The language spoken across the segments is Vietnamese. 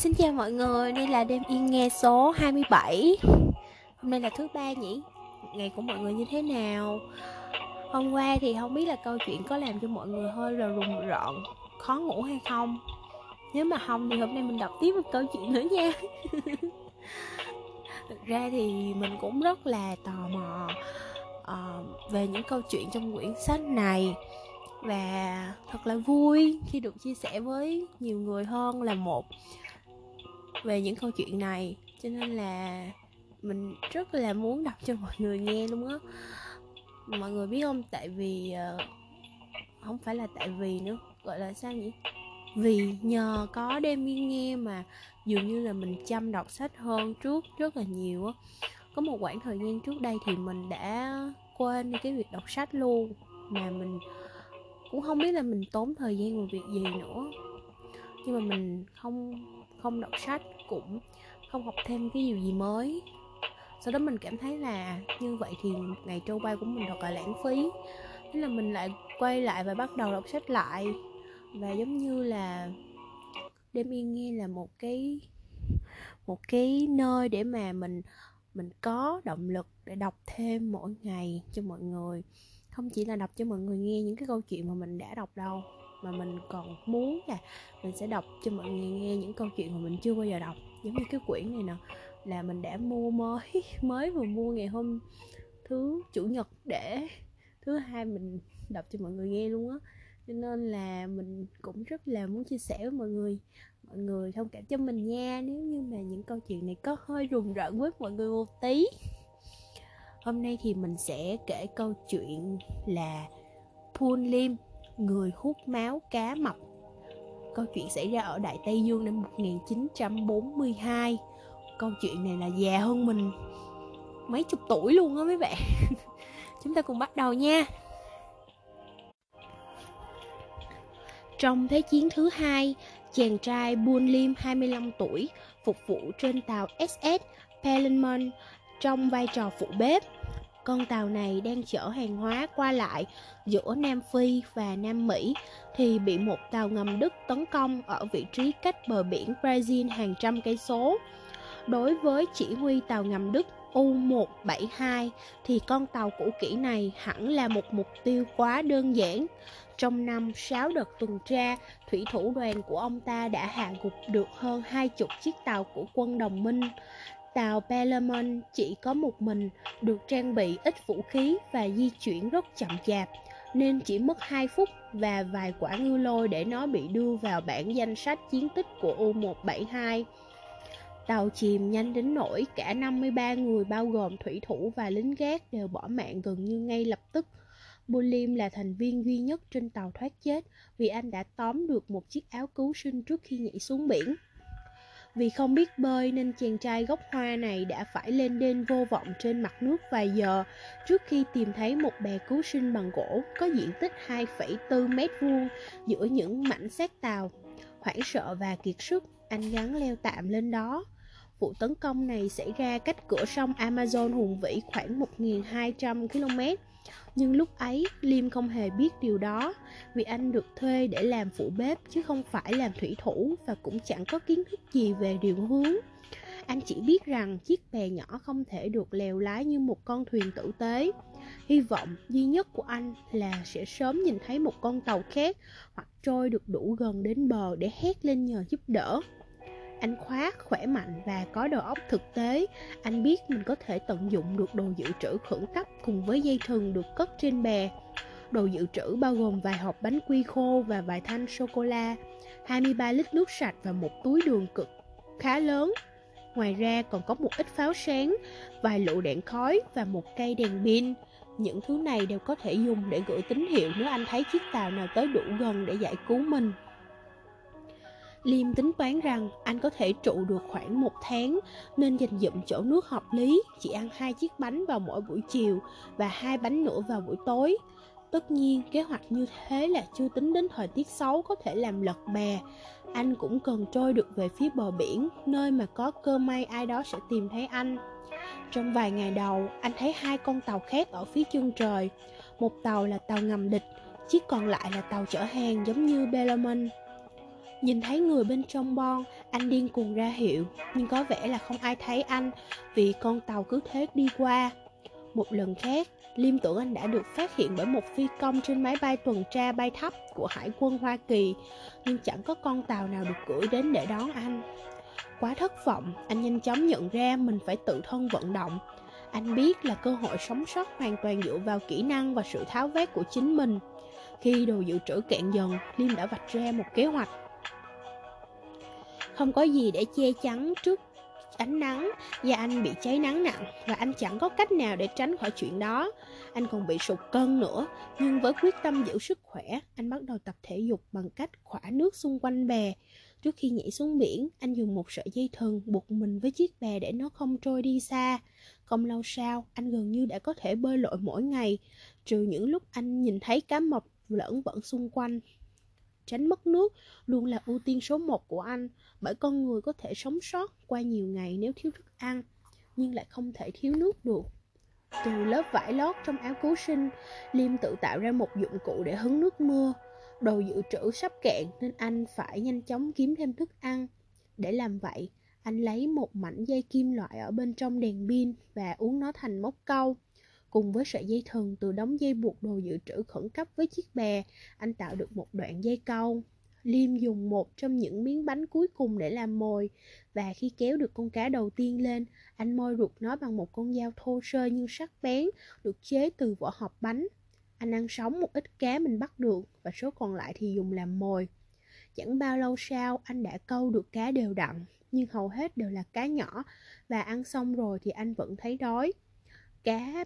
Xin chào mọi người, đây là đêm yên nghe số 27 Hôm nay là thứ ba nhỉ? Ngày của mọi người như thế nào? Hôm qua thì không biết là câu chuyện có làm cho mọi người hơi là rùng rợn, khó ngủ hay không? Nếu mà không thì hôm nay mình đọc tiếp một câu chuyện nữa nha. Thực ra thì mình cũng rất là tò mò uh, về những câu chuyện trong quyển sách này. Và thật là vui khi được chia sẻ với nhiều người hơn là một về những câu chuyện này. Cho nên là mình rất là muốn đọc cho mọi người nghe luôn á. Mọi người biết không? Tại vì uh, không phải là tại vì nữa gọi là sao nhỉ? Vì nhờ có đêm yên nghe mà dường như là mình chăm đọc sách hơn trước rất là nhiều á. Có một khoảng thời gian trước đây thì mình đã quên đi cái việc đọc sách luôn mà mình cũng không biết là mình tốn thời gian vào việc gì nữa. Nhưng mà mình không không đọc sách, cũng không học thêm cái điều gì mới. Sau đó mình cảm thấy là như vậy thì ngày trôi qua của mình thật là lãng phí. Thế là mình lại quay lại và bắt đầu đọc sách lại. Và giống như là đêm yên nghe là một cái một cái nơi để mà mình mình có động lực để đọc thêm mỗi ngày cho mọi người. Không chỉ là đọc cho mọi người nghe những cái câu chuyện mà mình đã đọc đâu mà mình còn muốn nè, mình sẽ đọc cho mọi người nghe những câu chuyện mà mình chưa bao giờ đọc. Giống như cái quyển này nè là mình đã mua mới mới vừa mua ngày hôm thứ chủ nhật để thứ hai mình đọc cho mọi người nghe luôn á. Cho nên là mình cũng rất là muốn chia sẻ với mọi người mọi người thông cảm cho mình nha. Nếu như mà những câu chuyện này có hơi rùng rợn với mọi người một tí hôm nay thì mình sẽ kể câu chuyện là Pun Lim người hút máu cá mập. Câu chuyện xảy ra ở Đại Tây Dương năm 1942 câu chuyện này là già hơn mình mấy chục tuổi luôn á mấy bạn. Chúng ta cùng bắt đầu nha. Trong Thế chiến thứ hai, chàng trai Buôn Lim 25 tuổi phục vụ trên tàu SS Peliman trong vai trò phụ bếp. Con tàu này đang chở hàng hóa qua lại giữa Nam Phi và Nam Mỹ thì bị một tàu ngầm Đức tấn công ở vị trí cách bờ biển Brazil hàng trăm cây số. Đối với chỉ huy tàu ngầm Đức U-172 thì con tàu cũ kỹ này hẳn là một mục tiêu quá đơn giản. Trong năm 6 đợt tuần tra, thủy thủ đoàn của ông ta đã hạ gục được hơn hai chục chiếc tàu của quân đồng minh. Tàu Palermon chỉ có một mình, được trang bị ít vũ khí và di chuyển rất chậm chạp, nên chỉ mất 2 phút và vài quả ngư lôi để nó bị đưa vào bảng danh sách chiến tích của U-172. Tàu chìm nhanh đến nỗi cả 53 người bao gồm thủy thủ và lính gác đều bỏ mạng gần như ngay lập tức. Bulim là thành viên duy nhất trên tàu thoát chết vì anh đã tóm được một chiếc áo cứu sinh trước khi nhảy xuống biển. Vì không biết bơi nên chàng trai gốc hoa này đã phải lên đên vô vọng trên mặt nước vài giờ trước khi tìm thấy một bè cứu sinh bằng gỗ có diện tích 2,4 mét vuông giữa những mảnh xác tàu. Hoảng sợ và kiệt sức, anh gắn leo tạm lên đó. Vụ tấn công này xảy ra cách cửa sông Amazon hùng vĩ khoảng 1.200 km. Nhưng lúc ấy, Liêm không hề biết điều đó, vì anh được thuê để làm phụ bếp chứ không phải làm thủy thủ và cũng chẳng có kiến thức gì về điều hướng. Anh chỉ biết rằng chiếc bè nhỏ không thể được lèo lái như một con thuyền tử tế. Hy vọng duy nhất của anh là sẽ sớm nhìn thấy một con tàu khác hoặc trôi được đủ gần đến bờ để hét lên nhờ giúp đỡ. Anh khoát, khỏe mạnh và có đầu óc thực tế. Anh biết mình có thể tận dụng được đồ dự trữ khẩn cấp cùng với dây thừng được cất trên bè. Đồ dự trữ bao gồm vài hộp bánh quy khô và vài thanh sô-cô-la, 23 lít nước sạch và một túi đường cực khá lớn. Ngoài ra còn có một ít pháo sáng, vài lựu đạn khói và một cây đèn pin. Những thứ này đều có thể dùng để gửi tín hiệu nếu anh thấy chiếc tàu nào tới đủ gần để giải cứu mình. Liêm tính toán rằng anh có thể trụ được khoảng một tháng nên dành dụm chỗ nước hợp lý, chỉ ăn hai chiếc bánh vào mỗi buổi chiều và hai bánh nữa vào buổi tối. Tất nhiên, kế hoạch như thế là chưa tính đến thời tiết xấu có thể làm lật bè. Anh cũng cần trôi được về phía bờ biển, nơi mà có cơ may ai đó sẽ tìm thấy anh. Trong vài ngày đầu, anh thấy hai con tàu khác ở phía chân trời. Một tàu là tàu ngầm địch, chiếc còn lại là tàu chở hàng giống như Bellarmine. Nhìn thấy người bên trong bon, Anh điên cuồng ra hiệu, nhưng có vẻ là không ai thấy anh vì con tàu cứ thế đi qua. Một lần khác, Liêm tưởng anh đã được phát hiện bởi một phi công trên máy bay tuần tra bay thấp của Hải quân Hoa Kỳ, nhưng chẳng có con tàu nào được gửi đến để đón anh. Quá thất vọng, anh nhanh chóng nhận ra mình phải tự thân vận động. Anh biết là cơ hội sống sót hoàn toàn dựa vào kỹ năng và sự tháo vát của chính mình. Khi đồ dự trữ cạn dần, Liêm đã vạch ra một kế hoạch. Không có gì để che chắn trước ánh nắng da anh bị cháy nắng nặng và anh chẳng có cách nào để tránh khỏi chuyện đó. Anh còn bị sụt cân nữa, nhưng với quyết tâm giữ sức khỏe, anh bắt đầu tập thể dục bằng cách khỏa nước xung quanh bè. Trước khi nhảy xuống biển, anh dùng một sợi dây thừng buộc mình với chiếc bè để nó không trôi đi xa. Không lâu sau, anh gần như đã có thể bơi lội mỗi ngày, trừ những lúc anh nhìn thấy cá mập lẫn vẫn xung quanh. Tránh mất nước luôn là ưu tiên số một của anh, bởi con người có thể sống sót qua nhiều ngày nếu thiếu thức ăn, nhưng lại không thể thiếu nước được. Từ lớp vải lót trong áo cứu sinh, Liêm tự tạo ra một dụng cụ để hứng nước mưa. Đồ dự trữ sắp cạn nên anh phải nhanh chóng kiếm thêm thức ăn. Để làm vậy, anh lấy một mảnh dây kim loại ở bên trong đèn pin và uống nó thành móc câu. Cùng với sợi dây thừng từ đống dây buộc đồ dự trữ khẩn cấp với chiếc bè, anh tạo được một đoạn dây câu. Liêm dùng một trong những miếng bánh cuối cùng để làm mồi và khi kéo được con cá đầu tiên lên, anh môi ruột nó bằng một con dao thô sơ nhưng sắc bén được chế từ vỏ hộp bánh. Anh ăn sống một ít cá mình bắt được và số còn lại thì dùng làm mồi. Chẳng bao lâu sau anh đã câu được cá đều đặn, nhưng hầu hết đều là cá nhỏ và ăn xong rồi thì anh vẫn thấy đói. Cá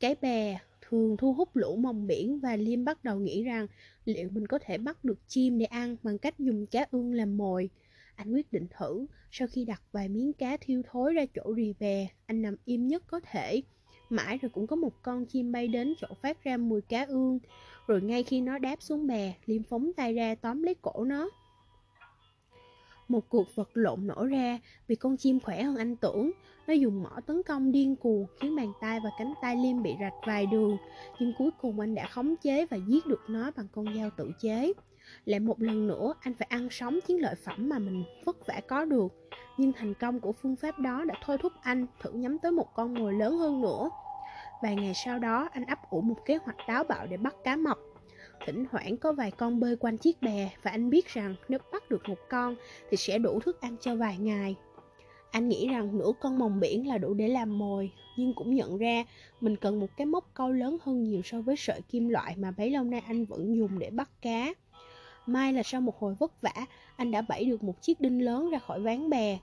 cái bè thường thu hút lũ mòng biển và Liêm bắt đầu nghĩ rằng liệu mình có thể bắt được chim để ăn bằng cách dùng cá ương làm mồi. Anh quyết định thử, sau khi đặt vài miếng cá thiêu thối ra chỗ rì bè, anh nằm im nhất có thể. Mãi rồi cũng có một con chim bay đến chỗ phát ra mùi cá ương, rồi ngay khi nó đáp xuống bè, Liêm phóng tay ra tóm lấy cổ nó. Một cuộc vật lộn nổ ra vì con chim khỏe hơn anh tưởng. Nó dùng mỏ tấn công điên cuồng khiến bàn tay và cánh tay Liêm bị rạch vài đường. Nhưng cuối cùng anh đã khống chế và giết được nó bằng con dao tự chế. Lại một lần nữa, anh phải ăn sống chiến lợi phẩm mà mình vất vả có được. Nhưng thành công của phương pháp đó đã thôi thúc anh thử nhắm tới một con mồi lớn hơn nữa. Vài ngày sau đó, anh ấp ủ một kế hoạch táo bạo để bắt cá mập Thỉnh thoảng có vài con bơi quanh chiếc bè và anh biết rằng nếu bắt được một con thì sẽ đủ thức ăn cho vài ngày. Anh nghĩ rằng nửa con mồng biển là đủ để làm mồi, nhưng cũng nhận ra mình cần một cái móc câu lớn hơn nhiều so với sợi kim loại mà bấy lâu nay anh vẫn dùng để bắt cá. Mai là sau một hồi vất vả, anh đã bẫy được một chiếc đinh lớn ra khỏi ván bè.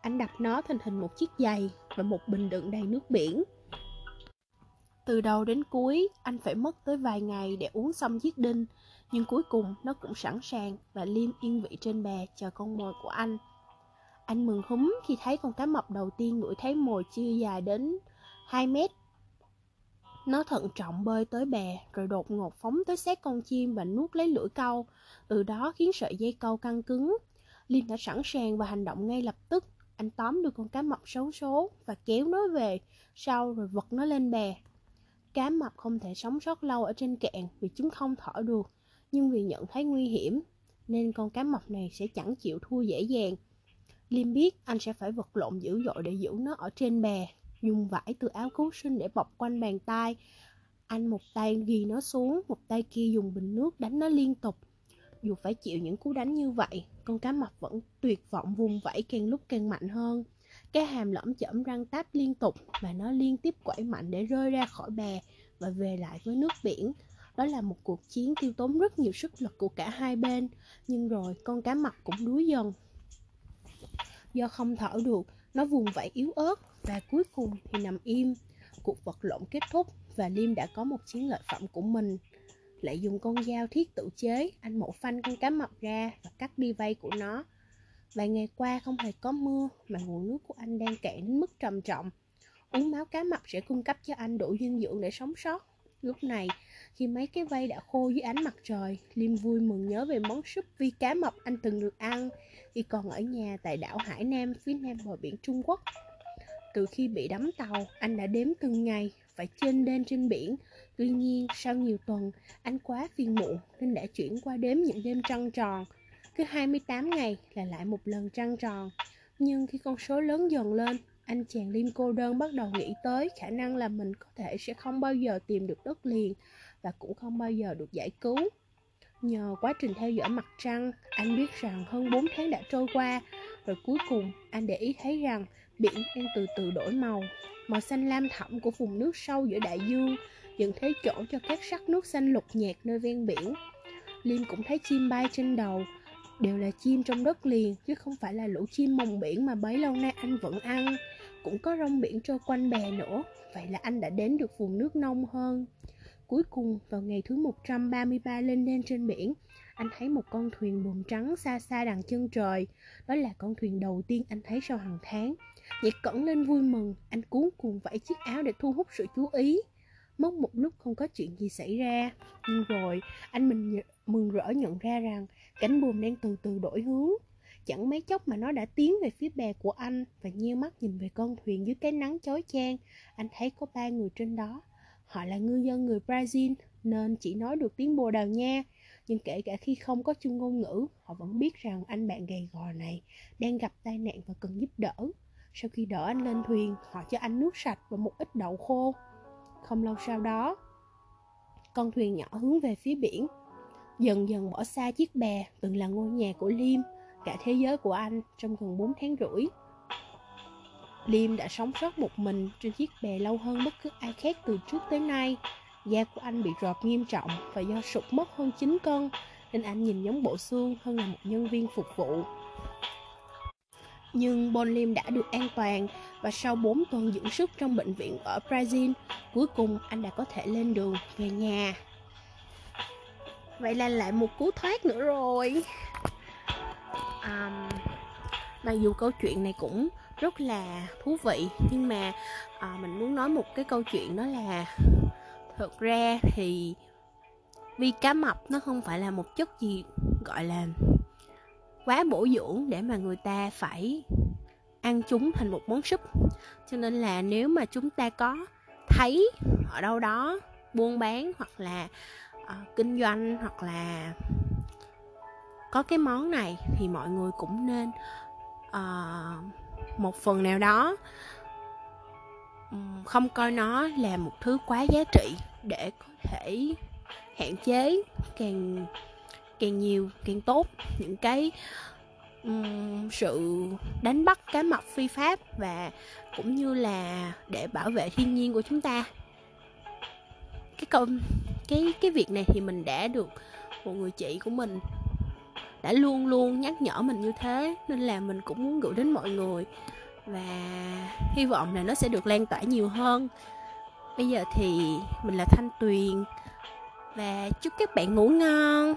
Anh đập nó thành hình một chiếc giày và một bình đựng đầy nước biển. Từ đầu đến cuối, anh phải mất tới vài ngày để uống xong chiếc đinh, nhưng cuối cùng nó cũng sẵn sàng và Liêm yên vị trên bè chờ con mồi của anh. Anh mừng húm khi thấy con cá mập đầu tiên ngửi thấy mồi chưa dài đến 2 mét. Nó thận trọng bơi tới bè rồi đột ngột phóng tới sát con chim và nuốt lấy lưỡi câu, từ đó khiến sợi dây câu căng cứng. Liêm đã sẵn sàng và hành động ngay lập tức. Anh tóm được con cá mập xấu số và kéo nó về sau rồi vật nó lên bè. Cá mập không thể sống sót lâu ở trên cạn vì chúng không thở được, nhưng vì nhận thấy nguy hiểm, nên con cá mập này sẽ chẳng chịu thua dễ dàng. Liêm biết anh sẽ phải vật lộn dữ dội để giữ nó ở trên bè, dùng vải từ áo cứu sinh để bọc quanh bàn tay. Anh một tay ghi nó xuống, một tay kia dùng bình nước đánh nó liên tục. Dù phải chịu những cú đánh như vậy, con cá mập vẫn tuyệt vọng vùng vẫy càng lúc càng mạnh hơn. Cái hàm lõm chởm răng táp liên tục và nó liên tiếp quẩy mạnh để rơi ra khỏi bè và về lại với nước biển. Đó là một cuộc chiến tiêu tốn rất nhiều sức lực của cả hai bên, nhưng rồi con cá mập cũng đuối dần. Do không thở được, nó vùng vẫy yếu ớt và cuối cùng thì nằm im. Cuộc vật lộn kết thúc và Liêm đã có một chiến lợi phẩm của mình. Lại dùng con dao thiết tự chế, anh mổ phanh con cá mập ra và cắt đi vây của nó. Vài ngày qua không hề có mưa mà nguồn nước của anh đang cạn đến mức trầm trọng. Uống máu cá mập sẽ cung cấp cho anh đủ dinh dưỡng để sống sót. Lúc này, khi mấy cái vây đã khô dưới ánh mặt trời, Liêm vui mừng nhớ về món súp vi cá mập anh từng được ăn khi còn ở nhà tại đảo Hải Nam phía nam bờ biển Trung Quốc. Từ khi bị đắm tàu, anh đã đếm từng ngày phải trên đêm trên biển. Tuy nhiên, sau nhiều tuần, anh quá phiền muộn nên đã chuyển qua đếm những đêm trăng tròn cứ 28 ngày là lại một lần trăng tròn. Nhưng khi con số lớn dần lên, anh chàng Liêm cô đơn bắt đầu nghĩ tới khả năng là mình có thể sẽ không bao giờ tìm được đất liền và cũng không bao giờ được giải cứu. Nhờ quá trình theo dõi mặt trăng, anh biết rằng hơn 4 tháng đã trôi qua, rồi cuối cùng anh để ý thấy rằng biển đang từ từ đổi màu. Màu xanh lam thẳm của vùng nước sâu giữa đại dương dần thấy chỗ cho các sắc nước xanh lục nhạt nơi ven biển. Liêm cũng thấy chim bay trên đầu, đều là chim trong đất liền chứ không phải là lũ chim mồng biển mà bấy lâu nay anh vẫn ăn. Cũng có rong biển trôi quanh bè nữa, vậy là anh đã đến được vùng nước nông hơn. Cuối cùng, vào ngày thứ 133 lên lên trên biển, anh thấy một con thuyền buồm trắng xa xa đằng chân trời. Đó là con thuyền đầu tiên anh thấy sau hàng tháng. nhiệt cẩn lên vui mừng, anh cuốn cuồng vẫy chiếc áo để thu hút sự chú ý. Mất một lúc không có chuyện gì xảy ra, nhưng rồi anh mình mừng rỡ nhận ra rằng cánh buồm đang từ từ đổi hướng. Chẳng mấy chốc mà nó đã tiến về phía bè của anh và nheo mắt nhìn về con thuyền dưới cái nắng chói chang. Anh thấy có ba người trên đó. Họ là ngư dân người Brazil nên chỉ nói được tiếng Bồ Đào Nha. Nhưng kể cả khi không có chung ngôn ngữ, họ vẫn biết rằng anh bạn gầy gò này đang gặp tai nạn và cần giúp đỡ. Sau khi đỡ anh lên thuyền, họ cho anh nước sạch và một ít đậu khô. Không lâu sau đó, con thuyền nhỏ hướng về phía biển, dần dần bỏ xa chiếc bè từng là ngôi nhà của Liêm, cả thế giới của anh trong gần 4 tháng rưỡi. Liêm đã sống sót một mình trên chiếc bè lâu hơn bất cứ ai khác từ trước tới nay. Da của anh bị rọt nghiêm trọng và do sụt mất hơn 9 cân, nên anh nhìn giống bộ xương hơn là một nhân viên phục vụ. Nhưng Bon Liêm đã được an toàn và sau 4 tuần dưỡng sức trong bệnh viện ở Brazil, cuối cùng anh đã có thể lên đường về nhà. Vậy là lại một cú thoát nữa rồi. Um, mặc dù câu chuyện này cũng rất là thú vị nhưng mà uh, mình muốn nói một cái câu chuyện đó là thực ra thì vì cá mập nó không phải là một chất gì gọi là quá bổ dưỡng để mà người ta phải ăn chúng thành một món súp cho nên là nếu mà chúng ta có thấy ở đâu đó buôn bán hoặc là uh, kinh doanh hoặc là có cái món này thì mọi người cũng nên uh, một phần nào đó không coi nó là một thứ quá giá trị để có thể hạn chế càng càng nhiều càng tốt những cái um, sự đánh bắt cá mập phi pháp và cũng như là để bảo vệ thiên nhiên của chúng ta. Cái câu cái cái việc này thì mình đã được một người chị của mình đã luôn luôn nhắc nhở mình như thế, nên là mình cũng muốn gửi đến mọi người. Và hy vọng là nó sẽ được lan tỏa nhiều hơn. Bây giờ thì mình là thanh tuyền. Và chúc các bạn ngủ ngon.